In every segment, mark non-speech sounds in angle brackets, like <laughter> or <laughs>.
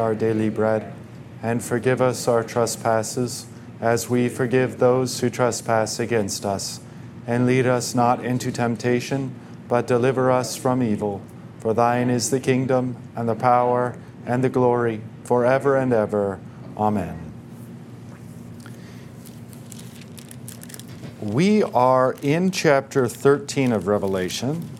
our daily bread, and forgive us our trespasses, as we forgive those who trespass against us. And lead us not into temptation, but deliver us from evil. For thine is the kingdom, and the power, and the glory, forever and ever. Amen. We are in chapter 13 of Revelation.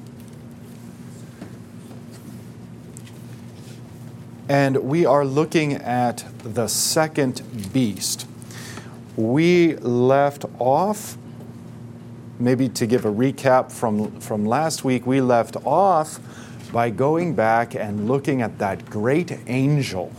And we are looking at the second beast. We left off, maybe to give a recap from, from last week, we left off by going back and looking at that great angel,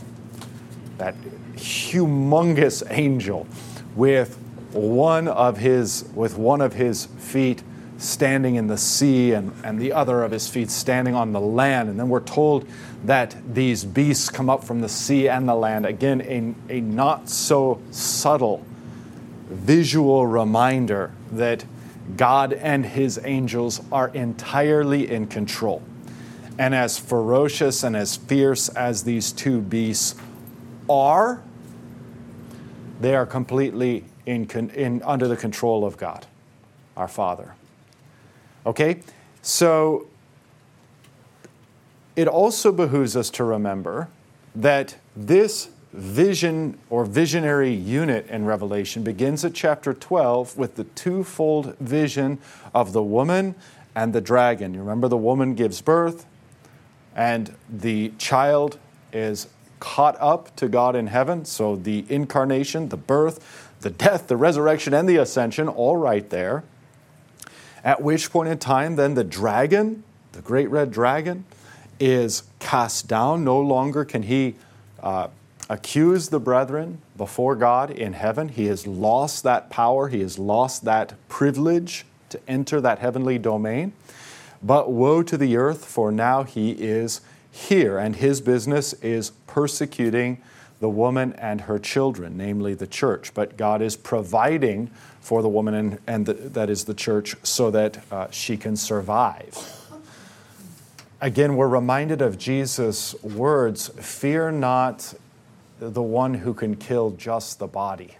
that humongous angel with one of his with one of his feet standing in the sea and, and the other of his feet standing on the land. And then we're told that these beasts come up from the sea and the land. Again, a, a not so subtle visual reminder that God and his angels are entirely in control. And as ferocious and as fierce as these two beasts are, they are completely in, in, under the control of God, our Father. Okay? So it also behooves us to remember that this vision or visionary unit in Revelation begins at chapter 12 with the twofold vision of the woman and the dragon. You remember the woman gives birth, and the child is caught up to God in heaven. So the incarnation, the birth, the death, the resurrection, and the ascension, all right there. At which point in time, then the dragon, the great red dragon, is cast down. No longer can he uh, accuse the brethren before God in heaven. He has lost that power, he has lost that privilege to enter that heavenly domain. But woe to the earth, for now he is here, and his business is persecuting the woman and her children, namely the church. But God is providing for the woman and, and the, that is the church so that uh, she can survive. Again, we're reminded of Jesus' words fear not the one who can kill just the body.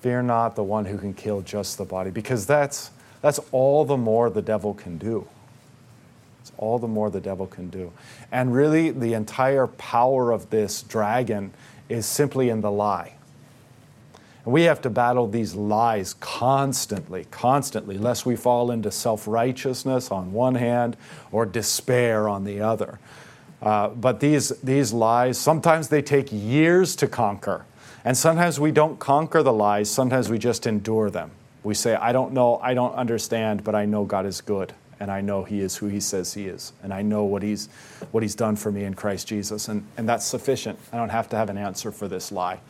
Fear not the one who can kill just the body, because that's, that's all the more the devil can do. It's all the more the devil can do. And really, the entire power of this dragon is simply in the lie. And we have to battle these lies constantly, constantly, lest we fall into self righteousness on one hand or despair on the other. Uh, but these, these lies, sometimes they take years to conquer. And sometimes we don't conquer the lies, sometimes we just endure them. We say, I don't know, I don't understand, but I know God is good. And I know He is who He says He is. And I know what He's, what he's done for me in Christ Jesus. And, and that's sufficient. I don't have to have an answer for this lie.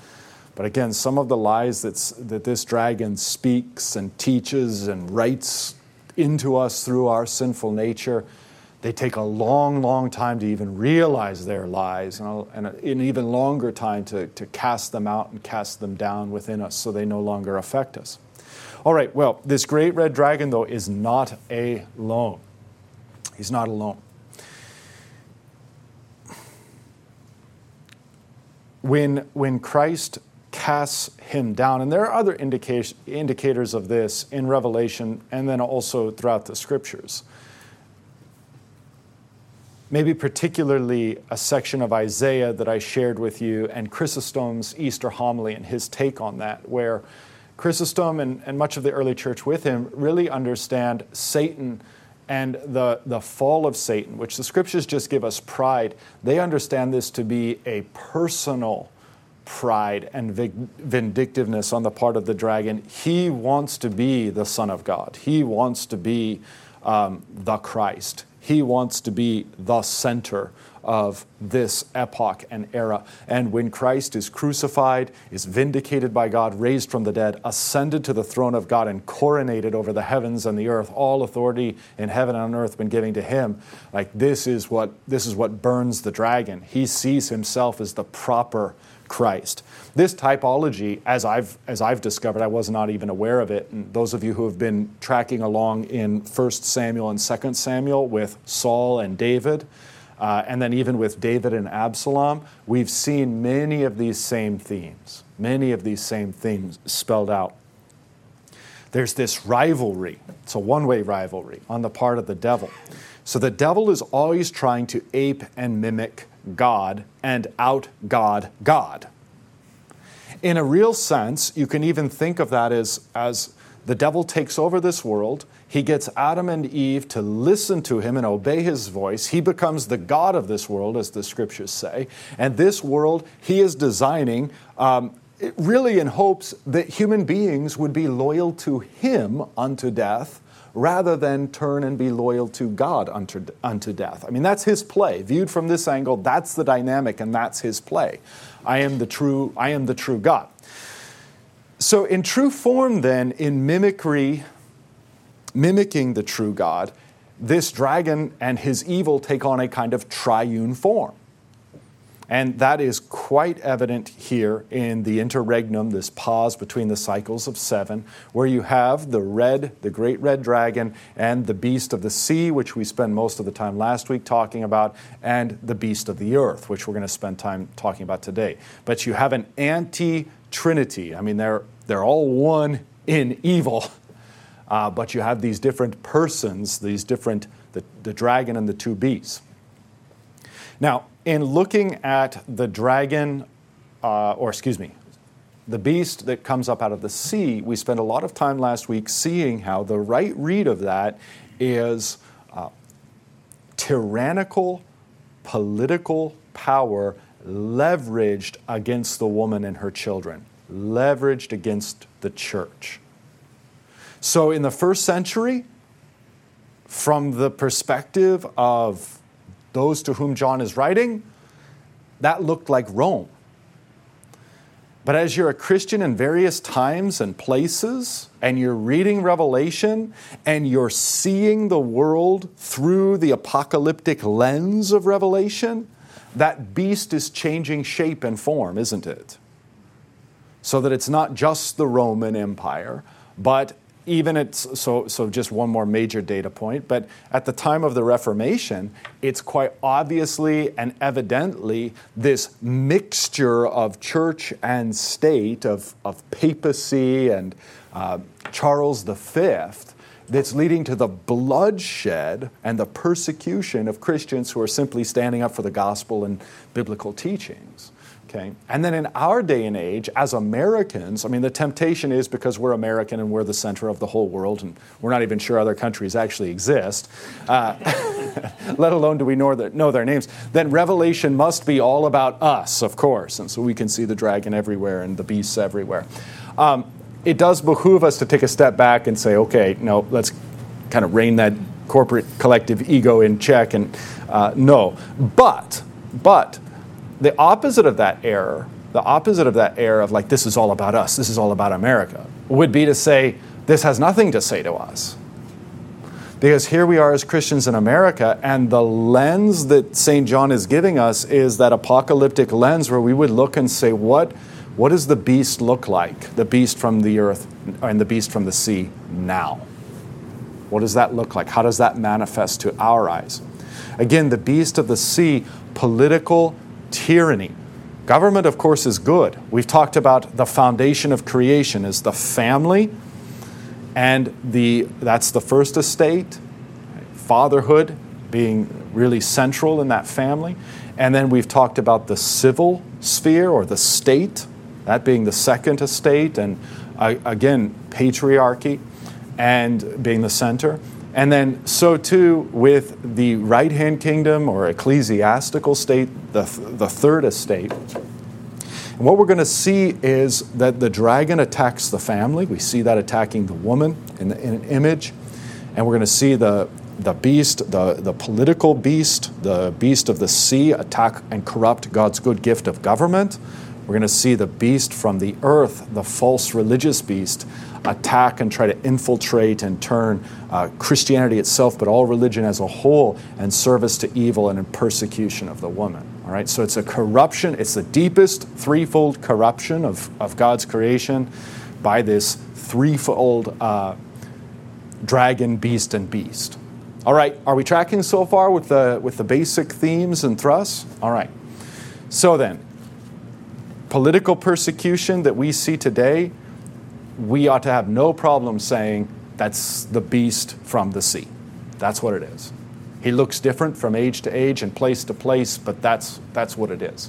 But again, some of the lies that's, that this dragon speaks and teaches and writes into us through our sinful nature, they take a long, long time to even realize their lies and, and an even longer time to, to cast them out and cast them down within us so they no longer affect us. All right, well, this great red dragon, though, is not alone. He's not alone. When, when Christ casts him down. And there are other indica- indicators of this in Revelation and then also throughout the scriptures. Maybe particularly a section of Isaiah that I shared with you and Chrysostom's Easter homily and his take on that, where Chrysostom and, and much of the early church with him really understand Satan and the, the fall of Satan, which the scriptures just give us pride. They understand this to be a personal pride and vindictiveness on the part of the dragon. He wants to be the Son of God, he wants to be um, the Christ, he wants to be the center of this epoch and era. And when Christ is crucified, is vindicated by God, raised from the dead, ascended to the throne of God, and coronated over the heavens and the earth, all authority in heaven and on earth been given to him. Like this is what this is what burns the dragon. He sees himself as the proper Christ. This typology, as I've, as I've discovered, I was not even aware of it. And those of you who have been tracking along in 1 Samuel and 2 Samuel with Saul and David, uh, and then even with David and Absalom, we've seen many of these same themes, many of these same themes spelled out. There's this rivalry, it's a one way rivalry on the part of the devil. So the devil is always trying to ape and mimic God and out God God. In a real sense, you can even think of that as, as the devil takes over this world. He gets Adam and Eve to listen to him and obey his voice. He becomes the God of this world, as the scriptures say. And this world he is designing um, really in hopes that human beings would be loyal to him unto death rather than turn and be loyal to God unto, unto death. I mean, that's his play. Viewed from this angle, that's the dynamic and that's his play. I am the true, I am the true God. So, in true form, then, in mimicry, mimicking the true God, this dragon and his evil take on a kind of triune form. And that is quite evident here in the interregnum, this pause between the cycles of seven, where you have the red, the great red dragon, and the beast of the sea, which we spent most of the time last week talking about, and the beast of the earth, which we're going to spend time talking about today. But you have an anti trinity. I mean, they're, they're all one in evil, uh, but you have these different persons, these different, the, the dragon and the two beasts. Now, in looking at the dragon, uh, or excuse me, the beast that comes up out of the sea, we spent a lot of time last week seeing how the right read of that is uh, tyrannical political power leveraged against the woman and her children, leveraged against the church. So, in the first century, from the perspective of those to whom John is writing, that looked like Rome. But as you're a Christian in various times and places, and you're reading Revelation, and you're seeing the world through the apocalyptic lens of Revelation, that beast is changing shape and form, isn't it? So that it's not just the Roman Empire, but even it's so so just one more major data point but at the time of the reformation it's quite obviously and evidently this mixture of church and state of, of papacy and uh, charles v that's leading to the bloodshed and the persecution of christians who are simply standing up for the gospel and biblical teachings Okay? And then in our day and age, as Americans, I mean, the temptation is because we're American and we're the center of the whole world, and we're not even sure other countries actually exist, uh, <laughs> let alone do we know their, know their names, then Revelation must be all about us, of course. And so we can see the dragon everywhere and the beasts everywhere. Um, it does behoove us to take a step back and say, okay, no, let's kind of rein that corporate collective ego in check and uh, no. But, but, the opposite of that error, the opposite of that error of like, this is all about us, this is all about America, would be to say, this has nothing to say to us. Because here we are as Christians in America, and the lens that St. John is giving us is that apocalyptic lens where we would look and say, what, what does the beast look like? The beast from the earth and the beast from the sea now. What does that look like? How does that manifest to our eyes? Again, the beast of the sea, political, tyranny. Government, of course, is good. We've talked about the foundation of creation is the family, and the, that's the first estate, fatherhood being really central in that family. And then we've talked about the civil sphere or the state, that being the second estate, and uh, again, patriarchy and being the center. And then, so too with the right hand kingdom or ecclesiastical state, the, the third estate. And what we're going to see is that the dragon attacks the family. We see that attacking the woman in, the, in an image. And we're going to see the, the beast, the, the political beast, the beast of the sea attack and corrupt God's good gift of government. We're going to see the beast from the earth, the false religious beast, attack and try to infiltrate and turn uh, Christianity itself, but all religion as a whole, and service to evil and in persecution of the woman. All right, so it's a corruption, it's the deepest threefold corruption of, of God's creation by this threefold uh, dragon, beast, and beast. All right, are we tracking so far with the, with the basic themes and thrusts? All right. So then, political persecution that we see today, we ought to have no problem saying that's the beast from the sea. That's what it is. He looks different from age to age and place to place, but that's, that's what it is.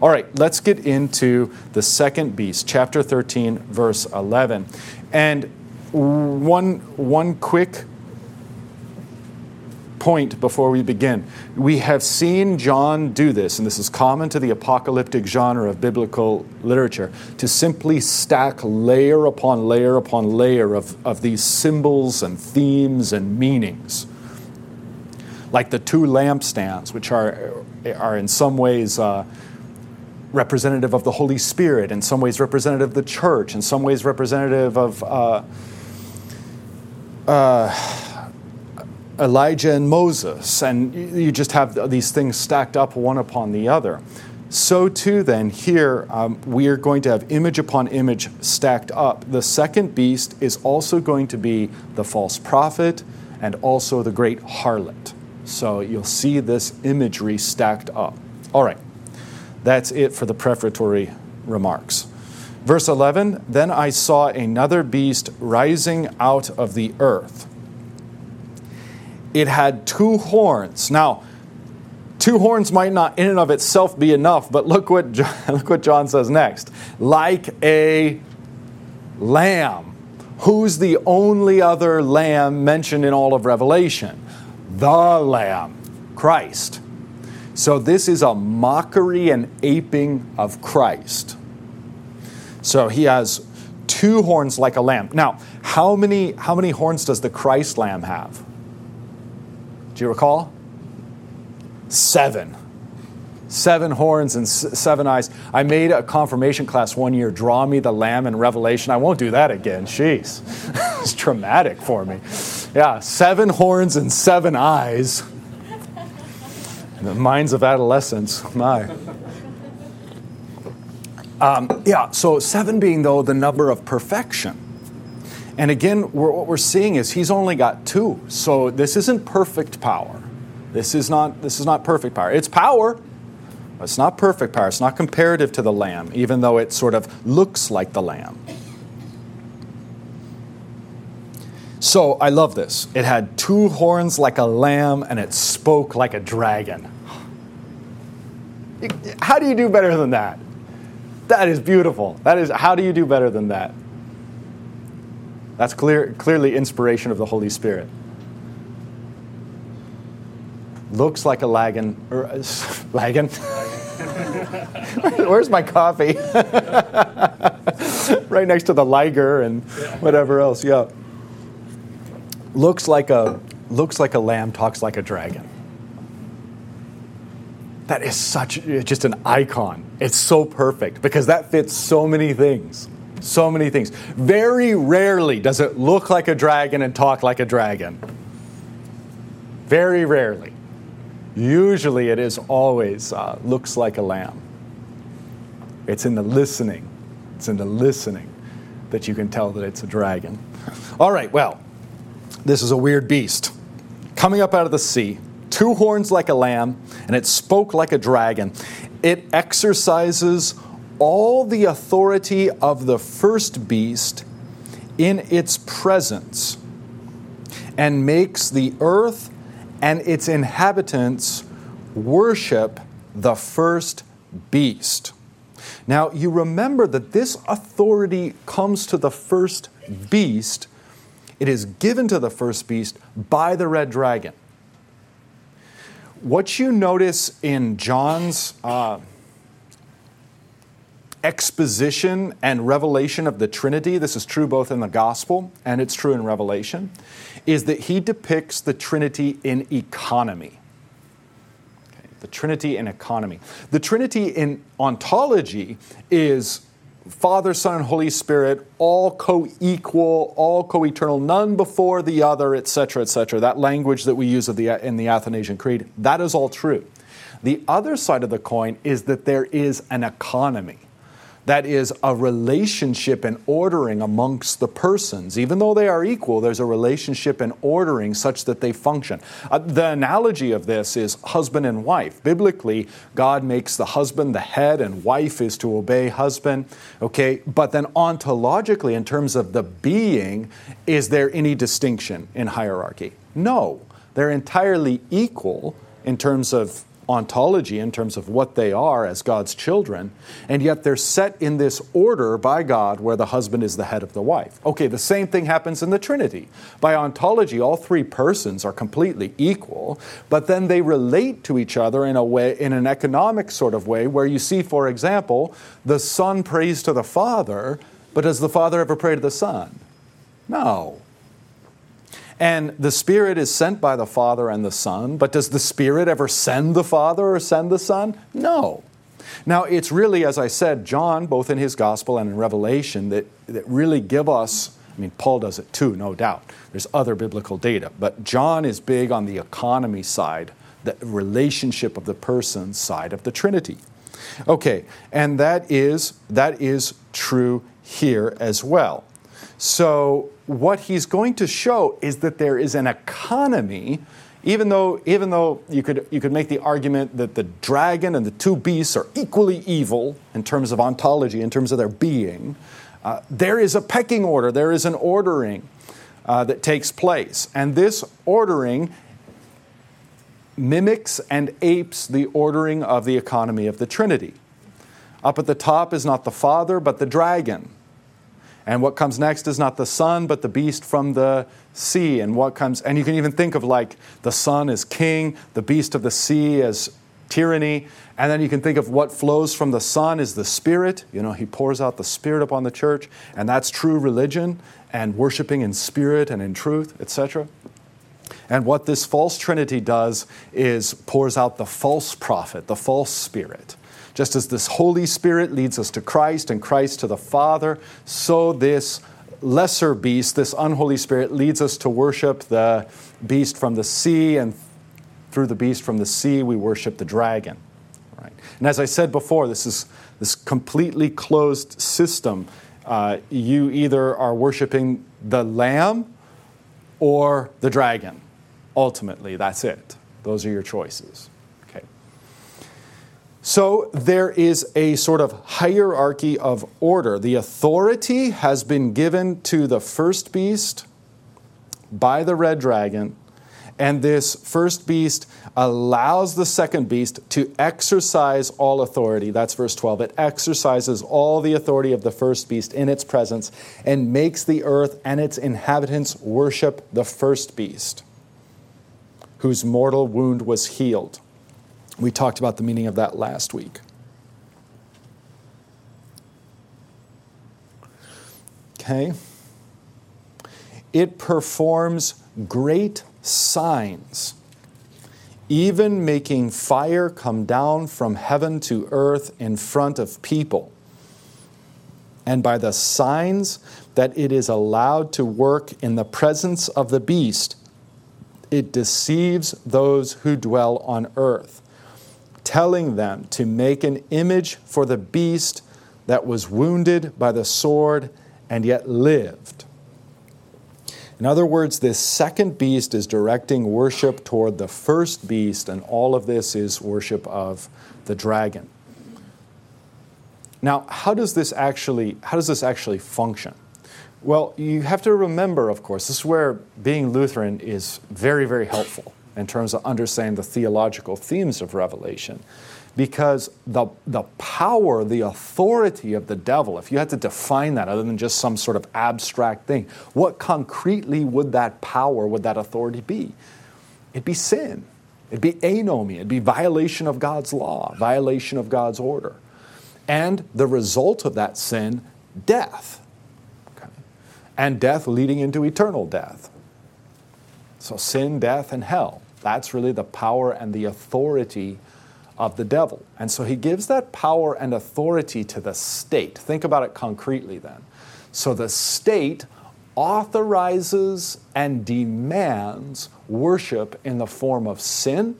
All right, let's get into the second beast, chapter 13, verse 11. And one, one quick point before we begin. We have seen John do this, and this is common to the apocalyptic genre of biblical literature, to simply stack layer upon layer upon layer of, of these symbols and themes and meanings. Like the two lampstands, which are, are in some ways uh, representative of the Holy Spirit, in some ways representative of the church, in some ways representative of. Uh, uh, Elijah and Moses, and you just have these things stacked up one upon the other. So, too, then, here um, we are going to have image upon image stacked up. The second beast is also going to be the false prophet and also the great harlot. So, you'll see this imagery stacked up. All right, that's it for the prefatory remarks. Verse 11 Then I saw another beast rising out of the earth it had two horns. Now, two horns might not in and of itself be enough, but look what, John, <laughs> look what John says next. Like a lamb. Who's the only other lamb mentioned in all of Revelation? The Lamb, Christ. So this is a mockery and aping of Christ. So he has two horns like a lamb. Now, how many, how many horns does the Christ lamb have? Do you recall? Seven. Seven horns and seven eyes. I made a confirmation class one year, Draw Me the Lamb in Revelation. I won't do that again. Jeez. <laughs> it's traumatic for me. Yeah, seven horns and seven eyes. the minds of adolescents. My. Um, yeah, so seven being, though, the number of perfection. And again, we're, what we're seeing is he's only got two. So this isn't perfect power. This is not, this is not perfect power. It's power, it's not perfect power. It's not comparative to the lamb, even though it sort of looks like the lamb. So I love this. It had two horns like a lamb and it spoke like a dragon. How do you do better than that? That is beautiful. That is how do you do better than that? That's clear, clearly inspiration of the Holy Spirit. Looks like a lagan. Er, <laughs> lagan? Where's my coffee? <laughs> right next to the liger and whatever else. Yeah. Looks like a looks like a lamb, talks like a dragon. That is such just an icon. It's so perfect because that fits so many things. So many things. Very rarely does it look like a dragon and talk like a dragon. Very rarely. Usually it is always uh, looks like a lamb. It's in the listening. It's in the listening that you can tell that it's a dragon. All right, well, this is a weird beast. Coming up out of the sea, two horns like a lamb, and it spoke like a dragon. It exercises all the authority of the first beast in its presence and makes the earth and its inhabitants worship the first beast. Now, you remember that this authority comes to the first beast. It is given to the first beast by the red dragon. What you notice in John's uh, exposition and revelation of the Trinity, this is true both in the Gospel and it's true in Revelation, is that he depicts the Trinity in economy. Okay, the Trinity in economy. The Trinity in ontology is Father, Son, and Holy Spirit, all co equal, all co eternal, none before the other, etc., etc. That language that we use the, in the Athanasian Creed, that is all true. The other side of the coin is that there is an economy that is a relationship and ordering amongst the persons. Even though they are equal, there's a relationship and ordering such that they function. Uh, the analogy of this is husband and wife. Biblically, God makes the husband the head and wife is to obey husband. Okay, but then ontologically, in terms of the being, is there any distinction in hierarchy? No. They're entirely equal in terms of ontology in terms of what they are as God's children, and yet they're set in this order by God where the husband is the head of the wife. Okay, the same thing happens in the Trinity. By ontology, all three persons are completely equal, but then they relate to each other in a way, in an economic sort of way, where you see, for example, the Son prays to the Father, but does the Father ever pray to the Son? No. And the Spirit is sent by the Father and the Son, but does the Spirit ever send the Father or send the Son? No. Now, it's really, as I said, John, both in his Gospel and in Revelation, that, that really give us, I mean, Paul does it too, no doubt. There's other biblical data, but John is big on the economy side, the relationship of the persons side of the Trinity. Okay, and that is, that is true here as well. So, what he's going to show is that there is an economy, even though, even though you, could, you could make the argument that the dragon and the two beasts are equally evil in terms of ontology, in terms of their being, uh, there is a pecking order, there is an ordering uh, that takes place. And this ordering mimics and apes the ordering of the economy of the Trinity. Up at the top is not the Father, but the dragon. And what comes next is not the Son, but the beast from the sea. And what comes, and you can even think of like the Son as king, the beast of the sea as tyranny. And then you can think of what flows from the Son is the Spirit. You know, He pours out the Spirit upon the church, and that's true religion and worshiping in spirit and in truth, etc. And what this false Trinity does is pours out the false prophet, the false spirit. Just as this Holy Spirit leads us to Christ and Christ to the Father, so this lesser beast, this unholy spirit, leads us to worship the beast from the sea, and through the beast from the sea, we worship the dragon. Right? And as I said before, this is this completely closed system. Uh, you either are worshiping the lamb or the dragon. Ultimately, that's it. Those are your choices. So there is a sort of hierarchy of order. The authority has been given to the first beast by the red dragon, and this first beast allows the second beast to exercise all authority. That's verse 12. It exercises all the authority of the first beast in its presence and makes the earth and its inhabitants worship the first beast, whose mortal wound was healed. We talked about the meaning of that last week. Okay? It performs great signs, even making fire come down from heaven to earth in front of people. And by the signs that it is allowed to work in the presence of the beast, it deceives those who dwell on earth telling them to make an image for the beast that was wounded by the sword and yet lived. In other words, this second beast is directing worship toward the first beast, and all of this is worship of the dragon. Now, how does this actually, how does this actually function? Well, you have to remember, of course, this is where being Lutheran is very, very helpful in terms of understanding the theological themes of Revelation. Because the, the power, the authority of the devil, if you had to define that other than just some sort of abstract thing, what concretely would that power, would that authority be? It'd be sin. It'd be anomia. It'd be violation of God's law, violation of God's order. And the result of that sin, death. Okay. And death leading into eternal death. So, sin, death, and hell. That's really the power and the authority of the devil. And so he gives that power and authority to the state. Think about it concretely then. So the state authorizes and demands worship in the form of sin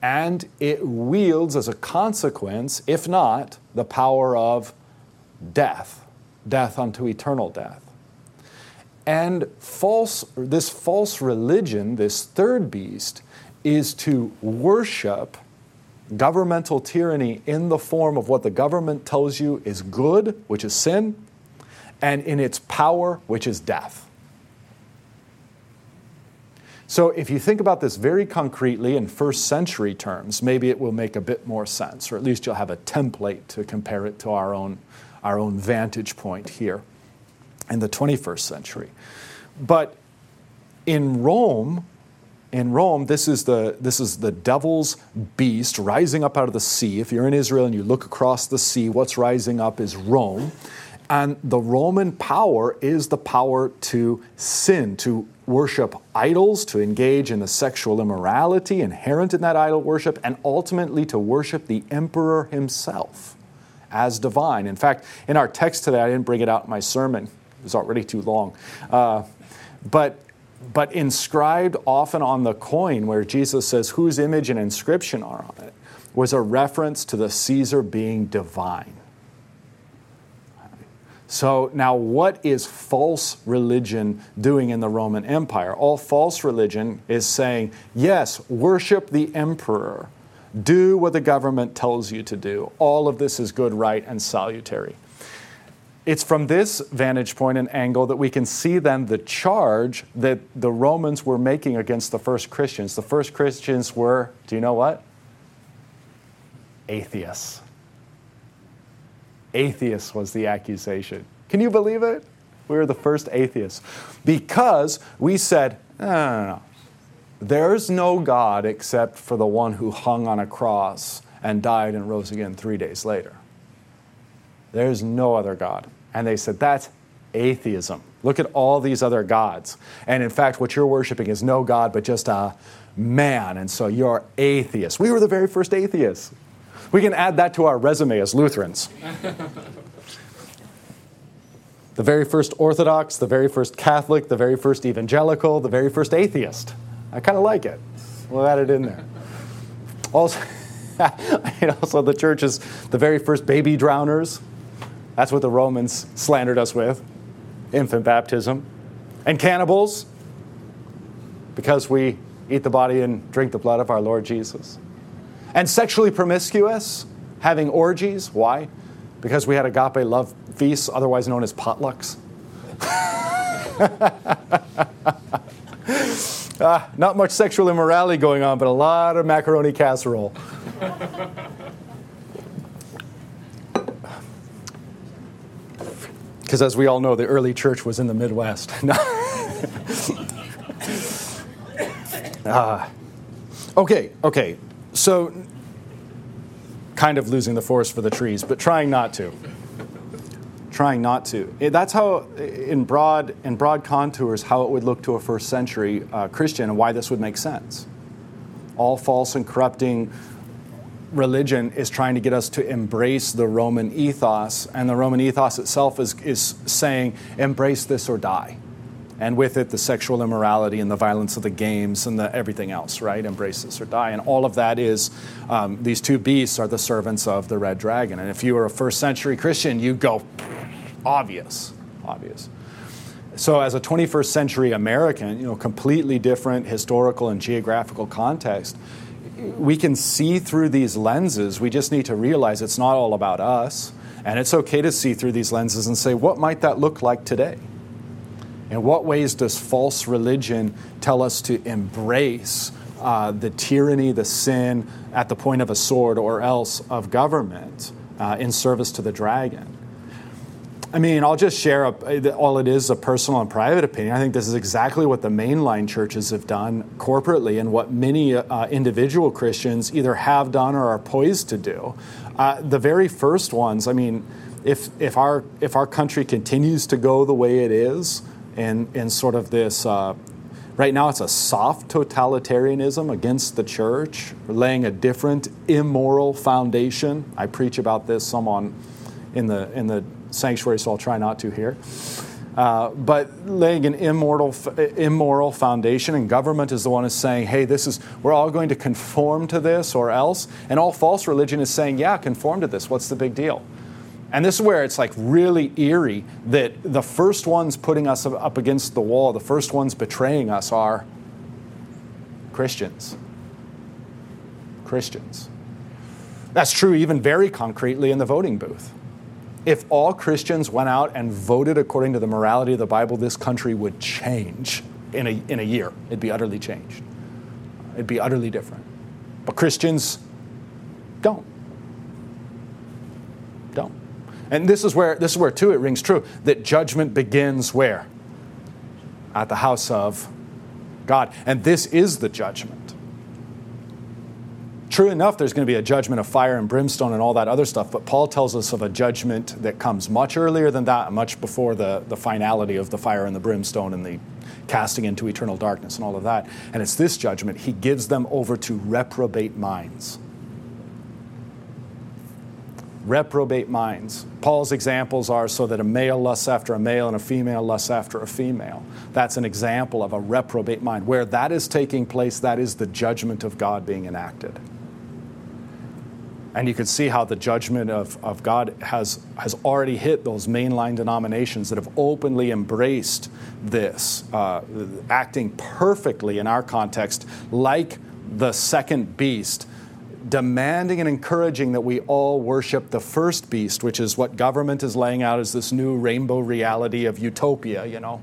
and it wields as a consequence, if not, the power of death, death unto eternal death. And false, this false religion, this third beast, is to worship governmental tyranny in the form of what the government tells you is good, which is sin, and in its power, which is death. So, if you think about this very concretely in first century terms, maybe it will make a bit more sense, or at least you'll have a template to compare it to our own, our own vantage point here in the 21st century. But in Rome, in Rome, this is, the, this is the devil's beast rising up out of the sea. If you're in Israel and you look across the sea, what's rising up is Rome. And the Roman power is the power to sin, to worship idols, to engage in the sexual immorality inherent in that idol worship, and ultimately to worship the emperor himself as divine. In fact, in our text today, I didn't bring it out in my sermon, was already too long. Uh, but but inscribed often on the coin where Jesus says, whose image and inscription are on it, was a reference to the Caesar being divine. So, now what is false religion doing in the Roman Empire? All false religion is saying, yes, worship the emperor, do what the government tells you to do. All of this is good, right, and salutary. It's from this vantage point and angle that we can see then the charge that the Romans were making against the first Christians. The first Christians were, do you know what? Atheists. Atheists was the accusation. Can you believe it? We were the first atheists. Because we said, no, no, no. There's no God except for the one who hung on a cross and died and rose again three days later. There's no other God. And they said, That's atheism. Look at all these other gods. And in fact, what you're worshiping is no God, but just a man. And so you're atheist. We were the very first atheists. We can add that to our resume as Lutherans. <laughs> the very first Orthodox, the very first Catholic, the very first evangelical, the very first atheist. I kind of like it. We'll add it in there. Also, <laughs> also, the church is the very first baby drowners. That's what the Romans slandered us with infant baptism. And cannibals, because we eat the body and drink the blood of our Lord Jesus. And sexually promiscuous, having orgies. Why? Because we had agape love feasts, otherwise known as potlucks. <laughs> ah, not much sexual immorality going on, but a lot of macaroni casserole. <laughs> Because as we all know, the early church was in the Midwest. <laughs> uh, okay, okay. So, kind of losing the forest for the trees, but trying not to. Trying not to. That's how, in broad, in broad contours, how it would look to a first century uh, Christian and why this would make sense. All false and corrupting religion is trying to get us to embrace the Roman ethos, and the Roman ethos itself is, is saying, embrace this or die. And with it, the sexual immorality and the violence of the games and the everything else, right? Embrace this or die. And all of that is, um, these two beasts are the servants of the red dragon. And if you were a first century Christian, you go, obvious, obvious. So, as a 21st century American, you know, completely different historical and geographical context, we can see through these lenses. We just need to realize it's not all about us. And it's okay to see through these lenses and say, what might that look like today? In what ways does false religion tell us to embrace uh, the tyranny, the sin at the point of a sword or else of government uh, in service to the dragon? I mean, I'll just share a, all it is a personal and private opinion. I think this is exactly what the mainline churches have done corporately and what many uh, individual Christians either have done or are poised to do. Uh, the very first ones, I mean, if, if, our, if our country continues to go the way it is in, in sort of this, uh, right now it's a soft totalitarianism against the church, laying a different immoral foundation. I preach about this some on in the, in the sanctuary, so I'll try not to here. Uh, but laying an immortal, immoral foundation, and government is the one who's saying, hey, this is, we're all going to conform to this or else. And all false religion is saying, yeah, conform to this. What's the big deal? And this is where it's like really eerie that the first ones putting us up against the wall, the first ones betraying us are Christians. Christians. That's true even very concretely in the voting booth. If all Christians went out and voted according to the morality of the Bible, this country would change in a, in a year. It'd be utterly changed. It'd be utterly different. But Christians don't. Don't. And this is where this is where too it rings true that judgment begins where? At the house of God. And this is the judgment. True enough, there's going to be a judgment of fire and brimstone and all that other stuff, but Paul tells us of a judgment that comes much earlier than that, much before the, the finality of the fire and the brimstone and the casting into eternal darkness and all of that. And it's this judgment. He gives them over to reprobate minds. Reprobate minds. Paul's examples are so that a male lusts after a male and a female lusts after a female. That's an example of a reprobate mind. Where that is taking place, that is the judgment of God being enacted. And you can see how the judgment of, of God has, has already hit those mainline denominations that have openly embraced this, uh, acting perfectly in our context, like the second beast, demanding and encouraging that we all worship the first beast, which is what government is laying out as this new rainbow reality of utopia, you know.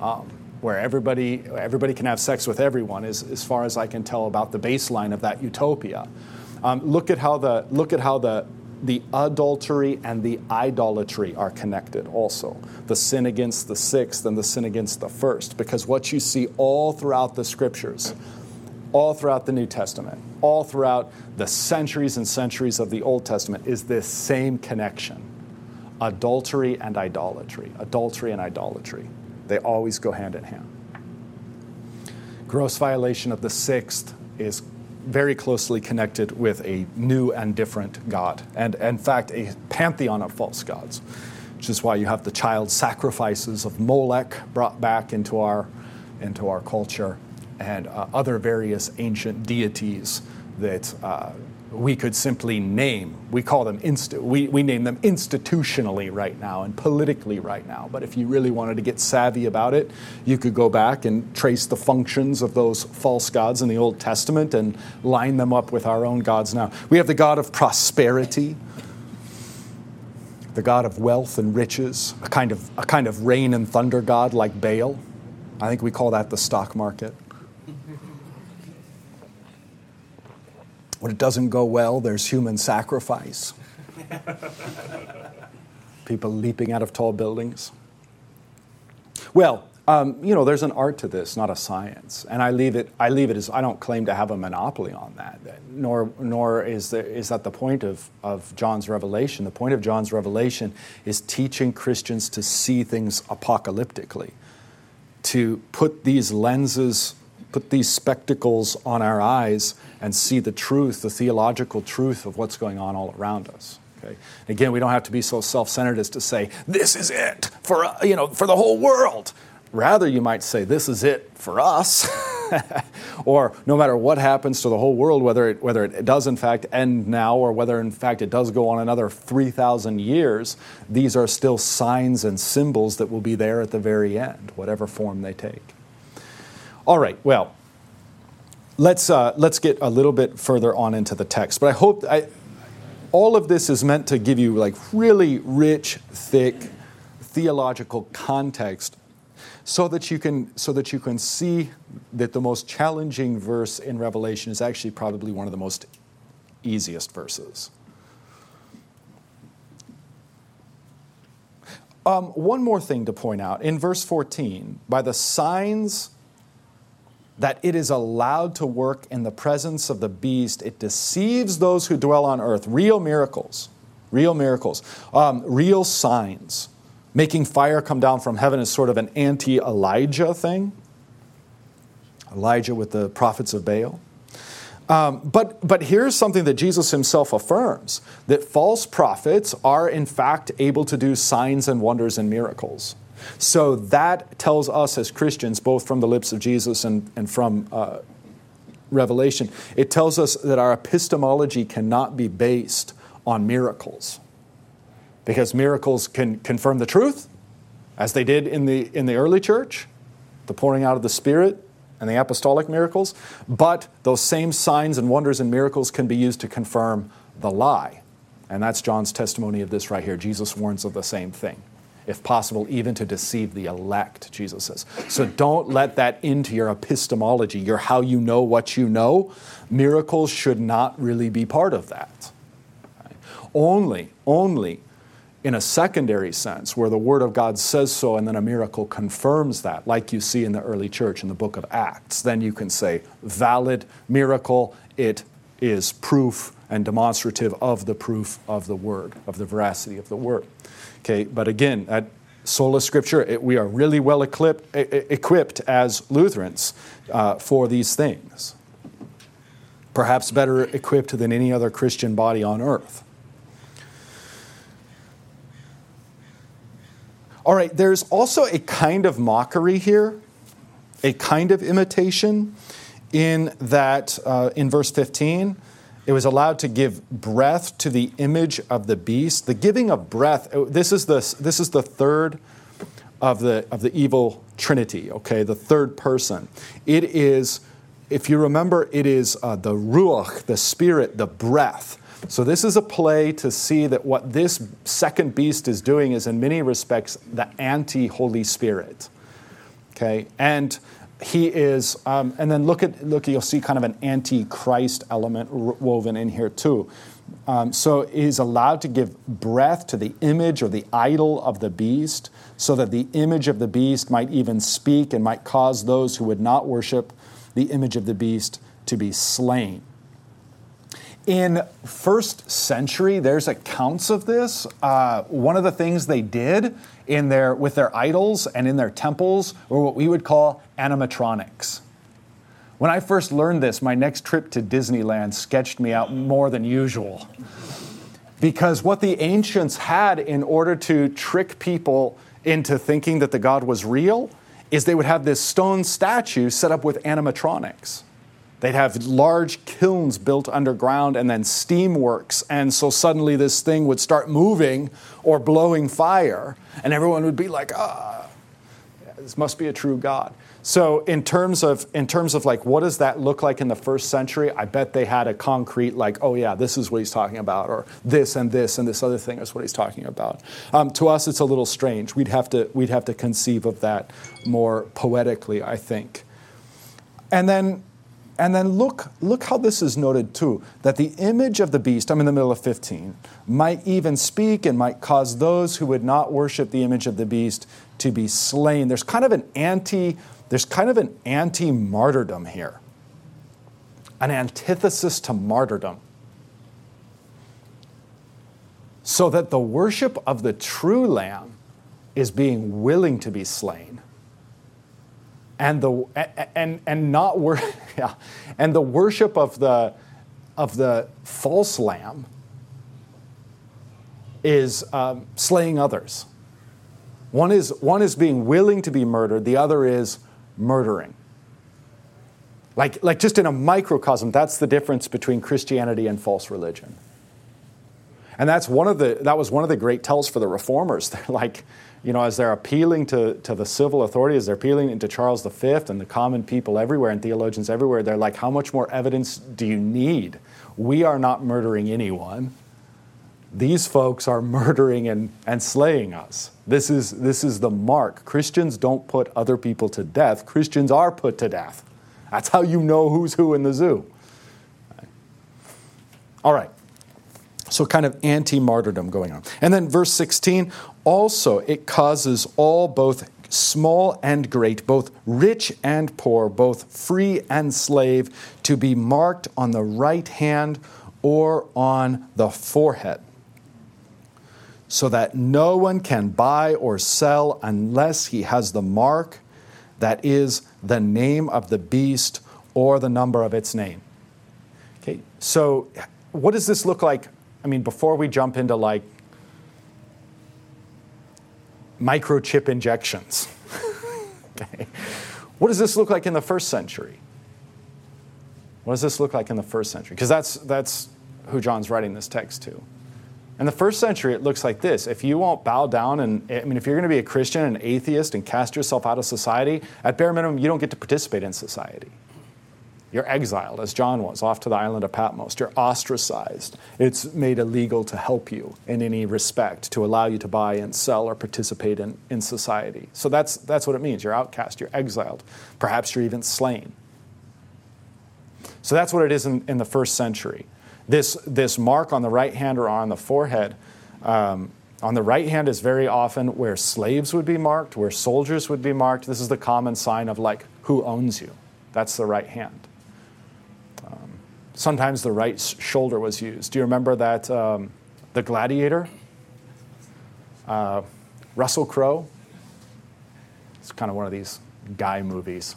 Um, where everybody, everybody can have sex with everyone, is, as far as I can tell about the baseline of that utopia. Um, look at how the look at how the the adultery and the idolatry are connected also. The sin against the sixth and the sin against the first. Because what you see all throughout the scriptures, all throughout the New Testament, all throughout the centuries and centuries of the Old Testament is this same connection adultery and idolatry. Adultery and idolatry. They always go hand in hand. Gross violation of the sixth is very closely connected with a new and different God, and in fact, a pantheon of false gods, which is why you have the child sacrifices of Molech brought back into our, into our culture, and uh, other various ancient deities that uh, we could simply name. We call them we, we name them institutionally right now and politically right now. But if you really wanted to get savvy about it, you could go back and trace the functions of those false gods in the Old Testament and line them up with our own gods now. We have the God of prosperity, the God of wealth and riches, a kind of a kind of rain and thunder god like Baal. I think we call that the stock market. When it doesn't go well, there's human sacrifice. People leaping out of tall buildings. Well, um, you know, there's an art to this, not a science, and I leave it. I leave it as I don't claim to have a monopoly on that. Nor, nor is there, is that the point of of John's revelation. The point of John's revelation is teaching Christians to see things apocalyptically, to put these lenses put these spectacles on our eyes and see the truth, the theological truth of what's going on all around us. Okay? Again, we don't have to be so self-centered as to say, this is it for, uh, you know, for the whole world. Rather, you might say, this is it for us. <laughs> or no matter what happens to the whole world, whether it, whether it does in fact end now or whether in fact it does go on another 3,000 years, these are still signs and symbols that will be there at the very end, whatever form they take. All right, well, let's, uh, let's get a little bit further on into the text. But I hope I, all of this is meant to give you like really rich, thick theological context so that you can so that you can see that the most challenging verse in revelation is actually probably one of the most easiest verses um, one more thing to point out in verse 14 by the signs that it is allowed to work in the presence of the beast. It deceives those who dwell on earth. Real miracles, real miracles, um, real signs. Making fire come down from heaven is sort of an anti Elijah thing. Elijah with the prophets of Baal. Um, but, but here's something that Jesus himself affirms that false prophets are, in fact, able to do signs and wonders and miracles. So that tells us as Christians, both from the lips of Jesus and, and from uh, Revelation, it tells us that our epistemology cannot be based on miracles. Because miracles can confirm the truth, as they did in the, in the early church, the pouring out of the Spirit and the apostolic miracles, but those same signs and wonders and miracles can be used to confirm the lie. And that's John's testimony of this right here. Jesus warns of the same thing if possible, even to deceive the elect, Jesus says. So don't let that into your epistemology, your how you know what you know. Miracles should not really be part of that. Only, only in a secondary sense, where the Word of God says so and then a miracle confirms that, like you see in the early church in the book of Acts, then you can say, valid miracle, it is proof and demonstrative of the proof of the Word, of the veracity of the Word. Okay, but again, at sola scriptura, it, we are really well equipped, equipped as Lutherans uh, for these things. Perhaps better equipped than any other Christian body on earth. All right, there's also a kind of mockery here, a kind of imitation, in that uh, in verse 15 it was allowed to give breath to the image of the beast. The giving of breath, uh, this is the, this is the third of the, of the evil trinity, okay, the third person. It is, if you remember, it is uh, the ruach, the spirit, the breath. So this is a play to see that what this second beast is doing is, in many respects, the anti Holy Spirit. Okay, and he is, um, and then look at look, you'll see kind of an anti-Christ element woven in here too. Um, so he's allowed to give breath to the image or the idol of the beast, so that the image of the beast might even speak and might cause those who would not worship the image of the beast to be slain. In first century, there's accounts of this. Uh, one of the things they did in their, with their idols and in their temples were what we would call animatronics. When I first learned this, my next trip to Disneyland sketched me out more than usual. Because what the ancients had in order to trick people into thinking that the God was real is they would have this stone statue set up with animatronics. They'd have large kilns built underground and then steamworks. And so suddenly this thing would start moving or blowing fire, and everyone would be like, ah, this must be a true God. So in terms of in terms of like what does that look like in the first century? I bet they had a concrete like, oh yeah, this is what he's talking about, or this and this and this other thing is what he's talking about. Um, to us, it's a little strange. We'd have to we'd have to conceive of that more poetically, I think. And then and then look, look how this is noted too that the image of the beast, I'm in the middle of 15, might even speak and might cause those who would not worship the image of the beast to be slain. There's kind of an anti, there's kind of an anti-martyrdom here. An antithesis to martyrdom. So that the worship of the true lamb is being willing to be slain and the and and not wor- <laughs> yeah, and the worship of the of the false lamb is um, slaying others. One is one is being willing to be murdered. The other is murdering. Like like just in a microcosm, that's the difference between Christianity and false religion. And that's one of the that was one of the great tells for the reformers. <laughs> They're like you know, as they're appealing to, to the civil authorities, they're appealing to Charles V and the common people everywhere and theologians everywhere, they're like, how much more evidence do you need? We are not murdering anyone. These folks are <laughs> murdering and, and slaying us. This is, this is the mark. Christians don't put other people to death, Christians are put to death. That's how you know who's who in the zoo. All right. So, kind of anti martyrdom going on. And then, verse 16 also, it causes all, both small and great, both rich and poor, both free and slave, to be marked on the right hand or on the forehead, so that no one can buy or sell unless he has the mark that is the name of the beast or the number of its name. Okay, so what does this look like? I mean, before we jump into like microchip injections. <laughs> okay. What does this look like in the first century? What does this look like in the first century? Because that's, that's who John's writing this text to. In the first century, it looks like this. If you won't bow down, and I mean, if you're going to be a Christian, and atheist, and cast yourself out of society, at bare minimum, you don't get to participate in society. You're exiled, as John was, off to the island of Patmos. You're ostracized. It's made illegal to help you in any respect, to allow you to buy and sell or participate in, in society. So that's, that's what it means. You're outcast, you're exiled. Perhaps you're even slain. So that's what it is in, in the first century. This, this mark on the right hand or on the forehead. Um, on the right hand is very often where slaves would be marked, where soldiers would be marked. This is the common sign of like who owns you. That's the right hand. Sometimes the right shoulder was used. Do you remember that um, the Gladiator? Uh, Russell Crowe. It's kind of one of these guy movies.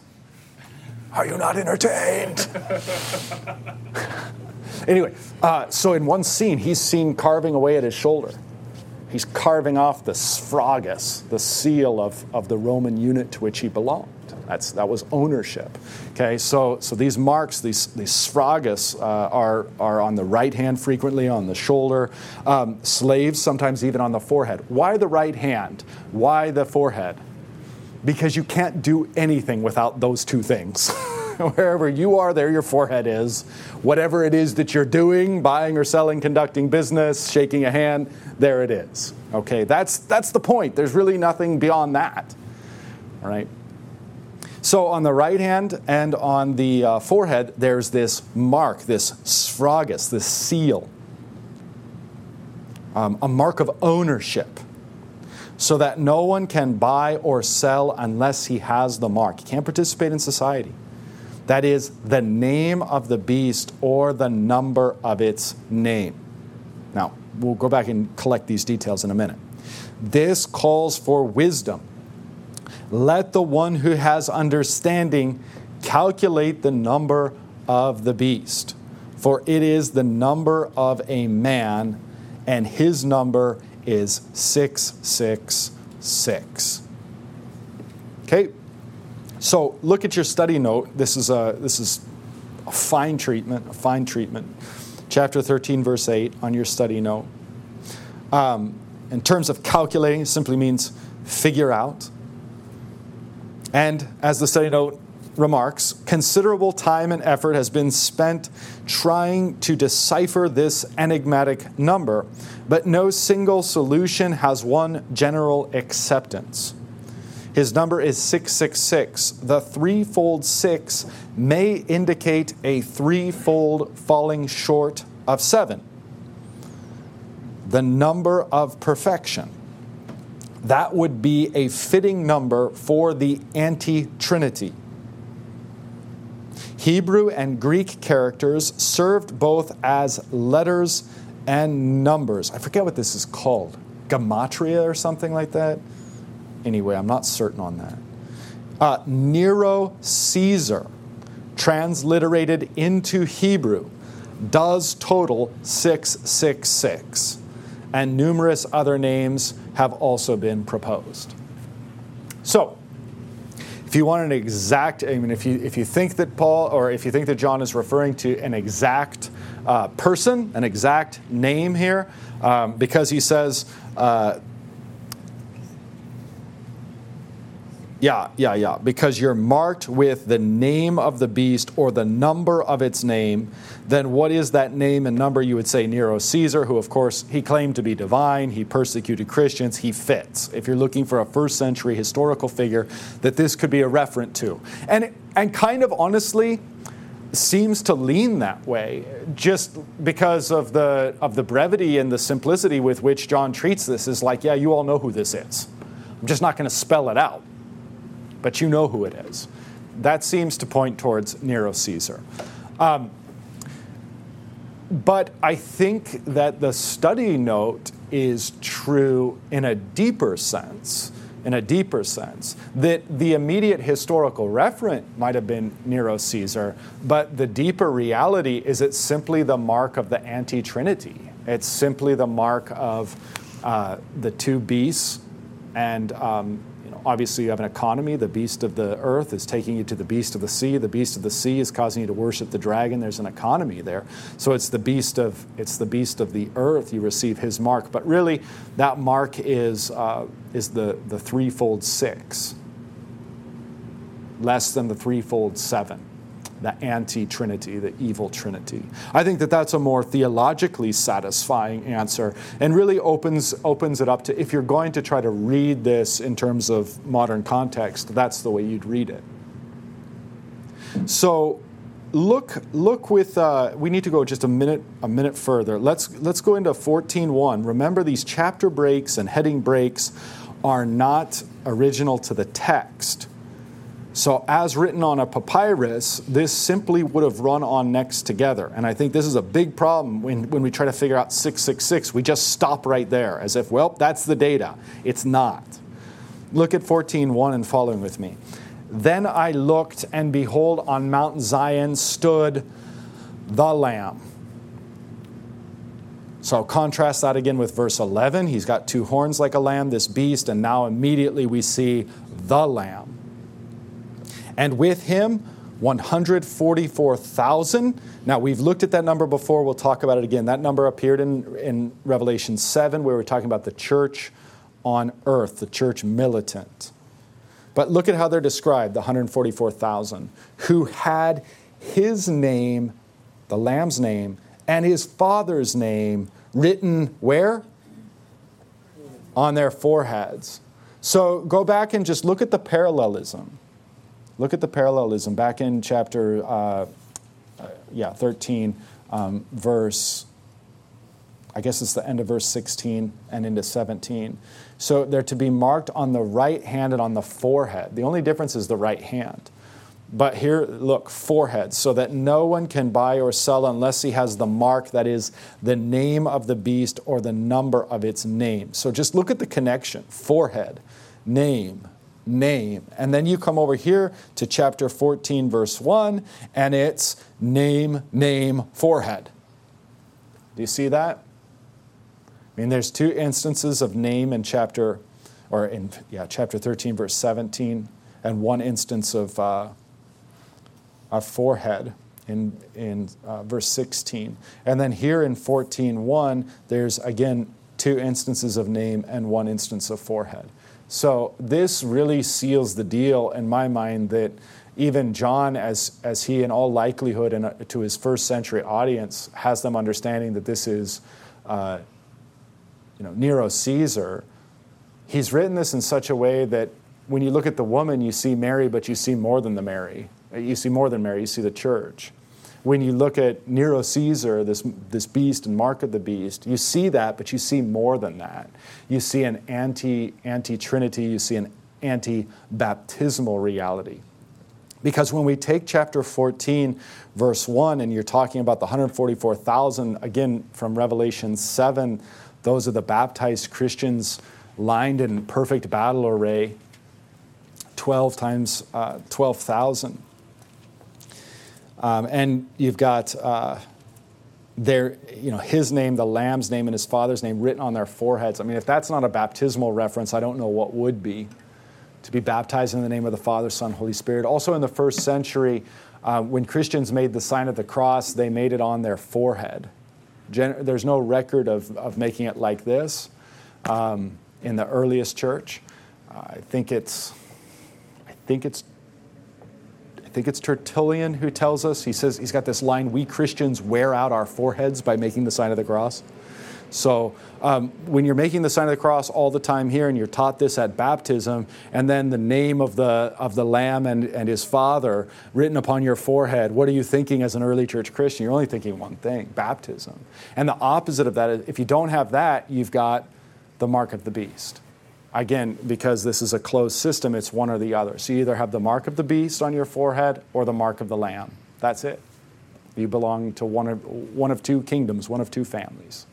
Are you not entertained? <laughs> anyway, uh, so in one scene, he's seen carving away at his shoulder. He's carving off the sphragis, the seal of, of the Roman unit to which he belonged. That's, that was ownership. Okay, so, so these marks, these, these sphragis, uh, are, are on the right hand frequently, on the shoulder. Um, slaves, sometimes even on the forehead. Why the right hand? Why the forehead? Because you can't do anything without those two things. <laughs> Wherever you are, there your forehead is. Whatever it is that you're doing, buying or selling, conducting business, shaking a hand, there it is. Okay, that's, that's the point. There's really nothing beyond that. All right. So on the right hand and on the uh, forehead, there's this mark, this sphragis, this seal, um, a mark of ownership, so that no one can buy or sell unless he has the mark. He can't participate in society. That is the name of the beast or the number of its name. Now, we'll go back and collect these details in a minute. This calls for wisdom let the one who has understanding calculate the number of the beast, for it is the number of a man, and his number is 666. Okay? So look at your study note. This is a, this is a fine treatment, a fine treatment. Chapter 13, verse 8 on your study note. Um, in terms of calculating, simply means figure out. And as the study note remarks, considerable time and effort has been spent trying to decipher this enigmatic number, but no single solution has won general acceptance. His number is 666. The threefold six may indicate a threefold falling short of seven, the number of perfection that would be a fitting number for the anti Trinity. Hebrew and Greek characters served both as letters and numbers. I forget what this is called. Gematria or something like that? Anyway, I'm not certain on that. Uh, Nero Caesar, transliterated into Hebrew, does total 666, and numerous other names have also been proposed. So, if you want an exact, I mean, if you, if you think that Paul, or if you think that John is referring to an exact uh, person, an exact name here, um, because he says, uh, Yeah, yeah, yeah. Because you're marked with the name of the beast or the number of its name, then what is that name and number? You would say Nero Caesar, who, of course, he claimed to be divine. He persecuted Christians. He fits. If you're looking for a first century historical figure that this could be a referent to. And, and kind of honestly, seems to lean that way just because of the, of the brevity and the simplicity with which John treats this is like, yeah, you all know who this is. I'm just not going to spell it out but you know who it is. That seems to point towards Nero Caesar. Um, but I think that the study note is true in a deeper sense. In a deeper sense, that the immediate historical referent might have been Nero Caesar, but the deeper reality is it's simply the mark of the anti Trinity. It's simply the mark of uh, the two beasts And um, obviously, you have an economy. The beast of the earth is taking you to the beast of the sea. The beast of the sea is causing you to worship the dragon. There's an economy there. So it's the beast of it's the beast of the earth. You receive his mark, but really, that mark is uh, is the the threefold six, less than the threefold seven the anti Trinity, the evil Trinity. I think that that's a more theologically satisfying answer and really opens, opens it up to if you're going to try to read this in terms of modern context, that's the way you'd read it. So, look look with uh, we need to go just a minute a minute further let's let's go into 14.1 remember these chapter breaks and heading breaks are not original to the text so, as written on a papyrus, this simply would have run on next together. And I think this is a big problem when, when we try to figure out 666. We just stop right there as if, well, that's the data. It's not. Look at 14.1 and following with me. Then I looked, and behold, on Mount Zion stood the Lamb. So contrast that again with verse 11. He's got two horns like a lamb, this beast, and now immediately we see the Lamb and with him 144,000. Now, we've looked at that number before. We'll talk about it again. That number appeared in, in Revelation 7, where we're talking about the church on earth, the church militant. But look at how they're described the 144,000 who had his name, the Lamb's name, and his father's name written where? On their foreheads. So go back and just look at the parallelism. Look at the parallelism back in chapter, uh, uh, yeah, 13, um, verse, I guess it's the end of verse 16 and into 17. So they're to be marked on the right hand and on the forehead. The only difference is the right hand. But here, look, forehead, so that no one can buy or sell unless he has the mark that is the name of the beast or the number of its name. So just look at the connection forehead, name, name. And then you come over here to chapter 14, verse 1, and it's name, name, forehead. Do you see that? I mean, there's two instances of name in chapter, or in yeah, chapter 13, verse 17, and one instance of, uh, forehead in, in uh, verse 16. And then here in 14.1, there's again two instances of name and one instance of forehead. So this really seals the deal in my mind that even John, as, as he in all likelihood and uh, to his first century audience, has them understanding that this is uh, you know, Nero Caesar, he's written this in such a way that when you look at the woman, you see Mary, but you see more than the Mary. You see more than Mary, you see the church when you look at Nero Caesar, this, this beast and mark of the beast, you see that, but you see more than that. You see an anti anti Trinity, you see an anti baptismal reality. Because when we take chapter 14, verse 1, and you're talking about the 144,000, again from Revelation 7, those are the baptized Christians lined in perfect battle array, 12 times uh, 12,000. Um, and you've got uh, their, you know, his name, the Lamb's name, and his father's name written on their foreheads. I mean, if that's not a baptismal reference, I don't know what would be. To be baptized in the name of the Father, Son, Holy Spirit. Also, in the first century, uh, when Christians made the sign of the cross, they made it on their forehead. Gen- there's no record of, of making it like this um, in the earliest church. Uh, I think it's, I think it's think it's Tertullian who tells us. He says he's got this line: "We Christians wear out our foreheads by making the sign of the cross." So um, when you're making the sign of the cross all the time here, and you're taught this at baptism, and then the name of the of the Lamb and, and His Father written upon your forehead, what are you thinking as an early church Christian? You're only thinking one thing: baptism. And the opposite of that is, if you don't have that, you've got the mark of the beast. Again, because this is a closed system, it's one or the other. So you either have the mark of the beast on your forehead or the mark of the lamb. That's it. You belong to one of, one of two kingdoms, one of two families.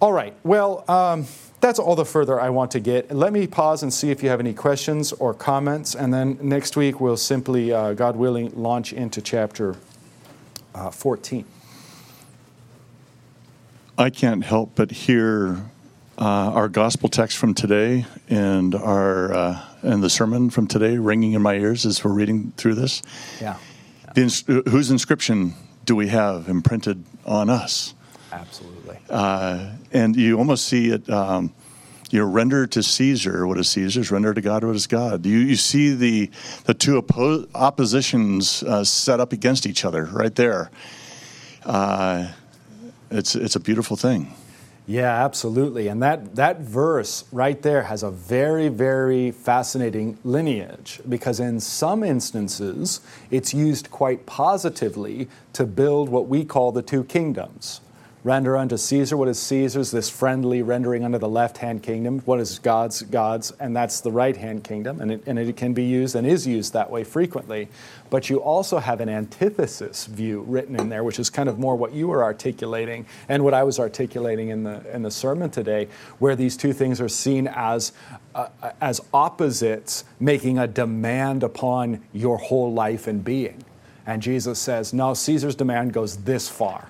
All right, well, um, that's all the further I want to get. Let me pause and see if you have any questions or comments, and then next week we'll simply, uh, God willing, launch into chapter uh, 14. I can't help but hear uh, our gospel text from today and our uh, and the sermon from today ringing in my ears as we're reading through this. Yeah. The ins- whose inscription do we have imprinted on us? Absolutely. Uh, and you almost see it. Um, you know, render to Caesar what is Caesar's, render to God what is God. You, you see the, the two oppo- oppositions uh, set up against each other right there. Uh, it's, it's a beautiful thing. Yeah, absolutely. And that, that verse right there has a very, very fascinating lineage because, in some instances, it's used quite positively to build what we call the two kingdoms Render unto Caesar what is Caesar's, this friendly rendering unto the left hand kingdom, what is God's, God's, and that's the right hand kingdom. And it, and it can be used and is used that way frequently. But you also have an antithesis view written in there, which is kind of more what you were articulating and what I was articulating in the, in the sermon today, where these two things are seen as, uh, as opposites, making a demand upon your whole life and being. And Jesus says, no, Caesar's demand goes this far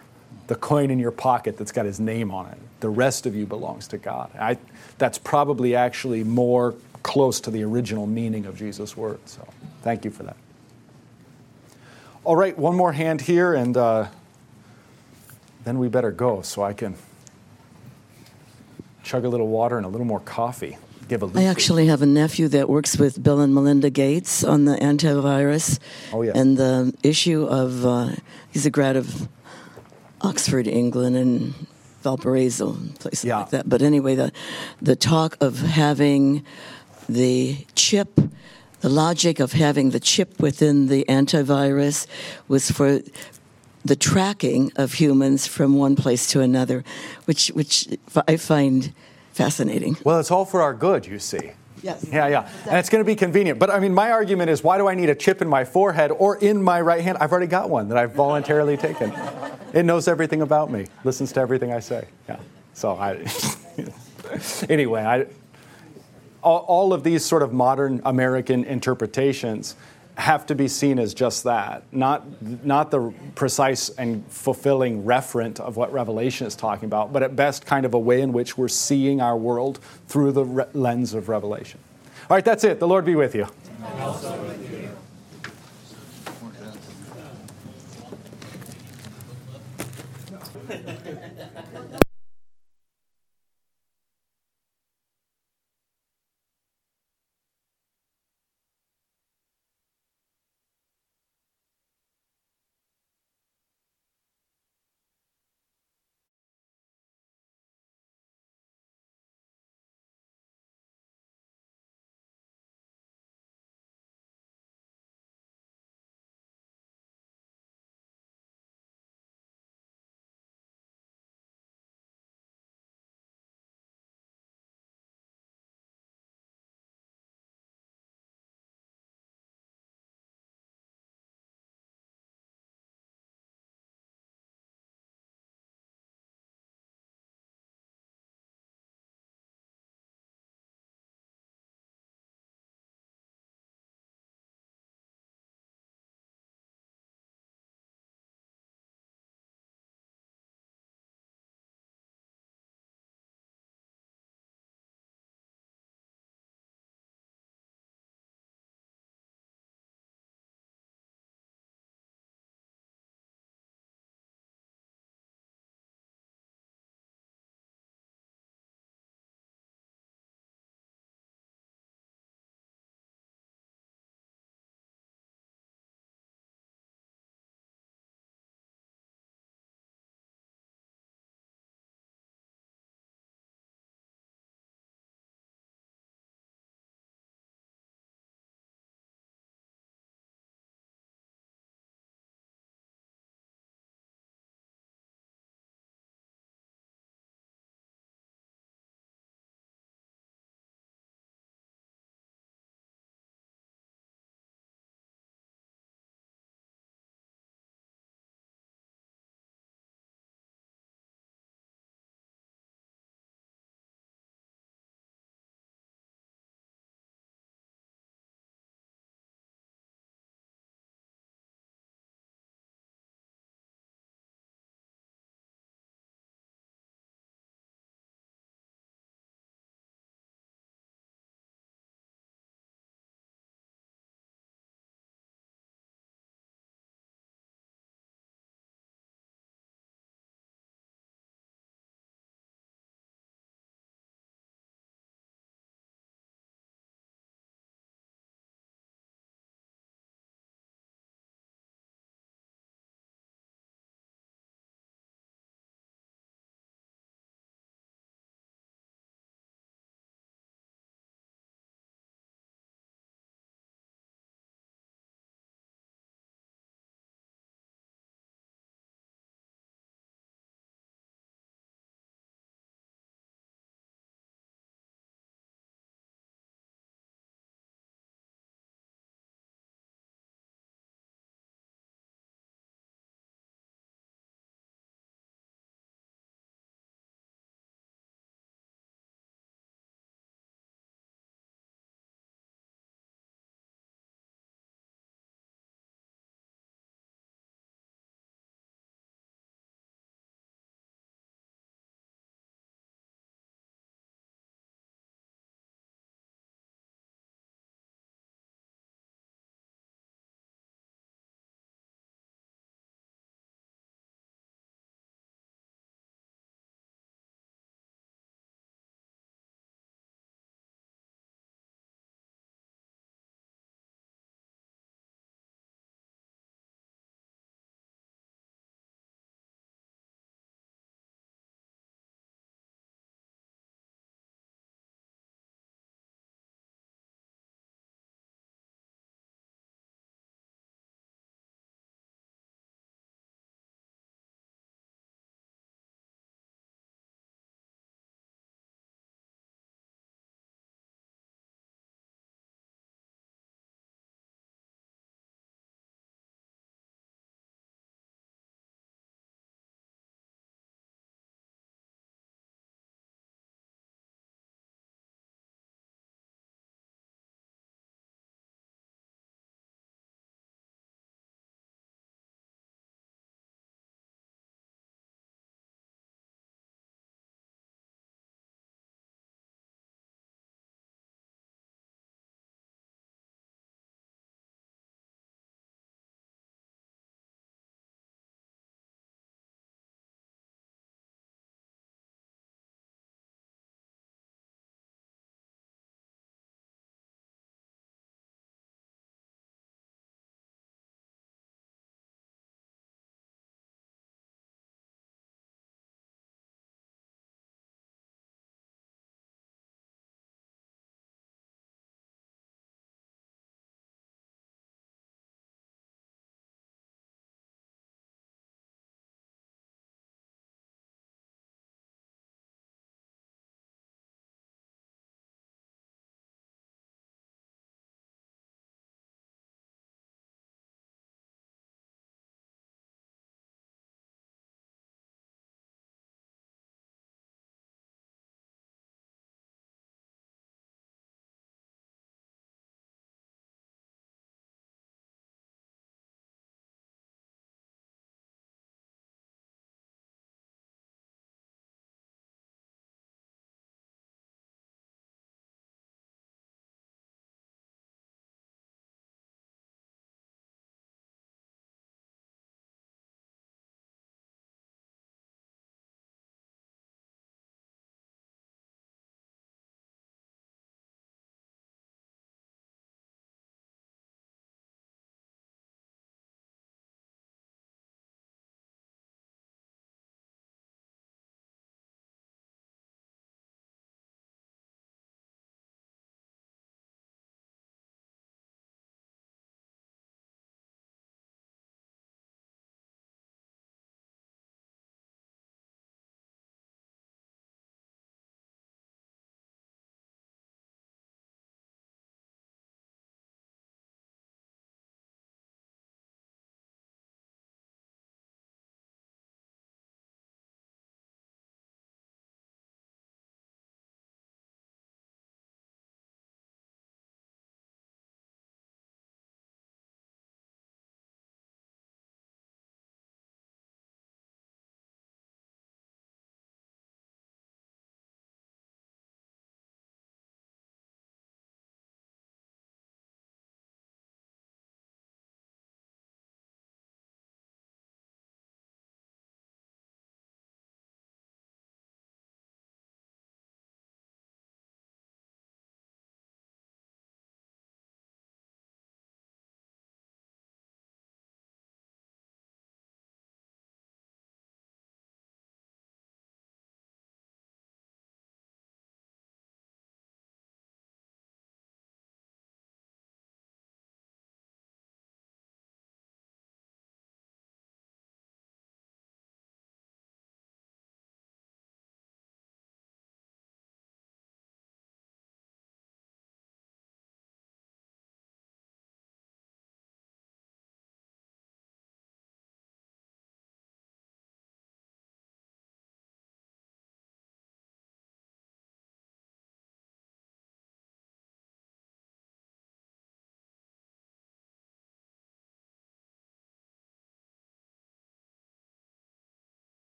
the coin in your pocket that's got his name on it. The rest of you belongs to God. I, that's probably actually more close to the original meaning of Jesus' words. So thank you for that. All right, one more hand here, and uh, then we better go so I can chug a little water and a little more coffee. Give a I actually have a nephew that works with Bill and Melinda Gates on the antivirus. Oh, yes. And the issue of, uh, he's a grad of Oxford, England, and Valparaiso, places Yeah. like that. But anyway, the the talk of having the chip, the logic of having the chip within the antivirus was for the tracking of humans from one place to another, which which I find fascinating. Well, it's all for our good, you see. Yes. Yeah, yeah. And it's going to be convenient. But I mean, my argument is why do I need a chip in my forehead or in my right hand? I've already got one that I've voluntarily taken. It knows everything about me, listens to everything I say. Yeah. So I. <laughs> anyway, I, all, all of these sort of modern American interpretations have to be seen as just that, not, not the precise and fulfilling referent of what Revelation is talking about, but at best, kind of a way in which we're seeing our world through the re- lens of Revelation. All right, that's it. The Lord be with you. with you.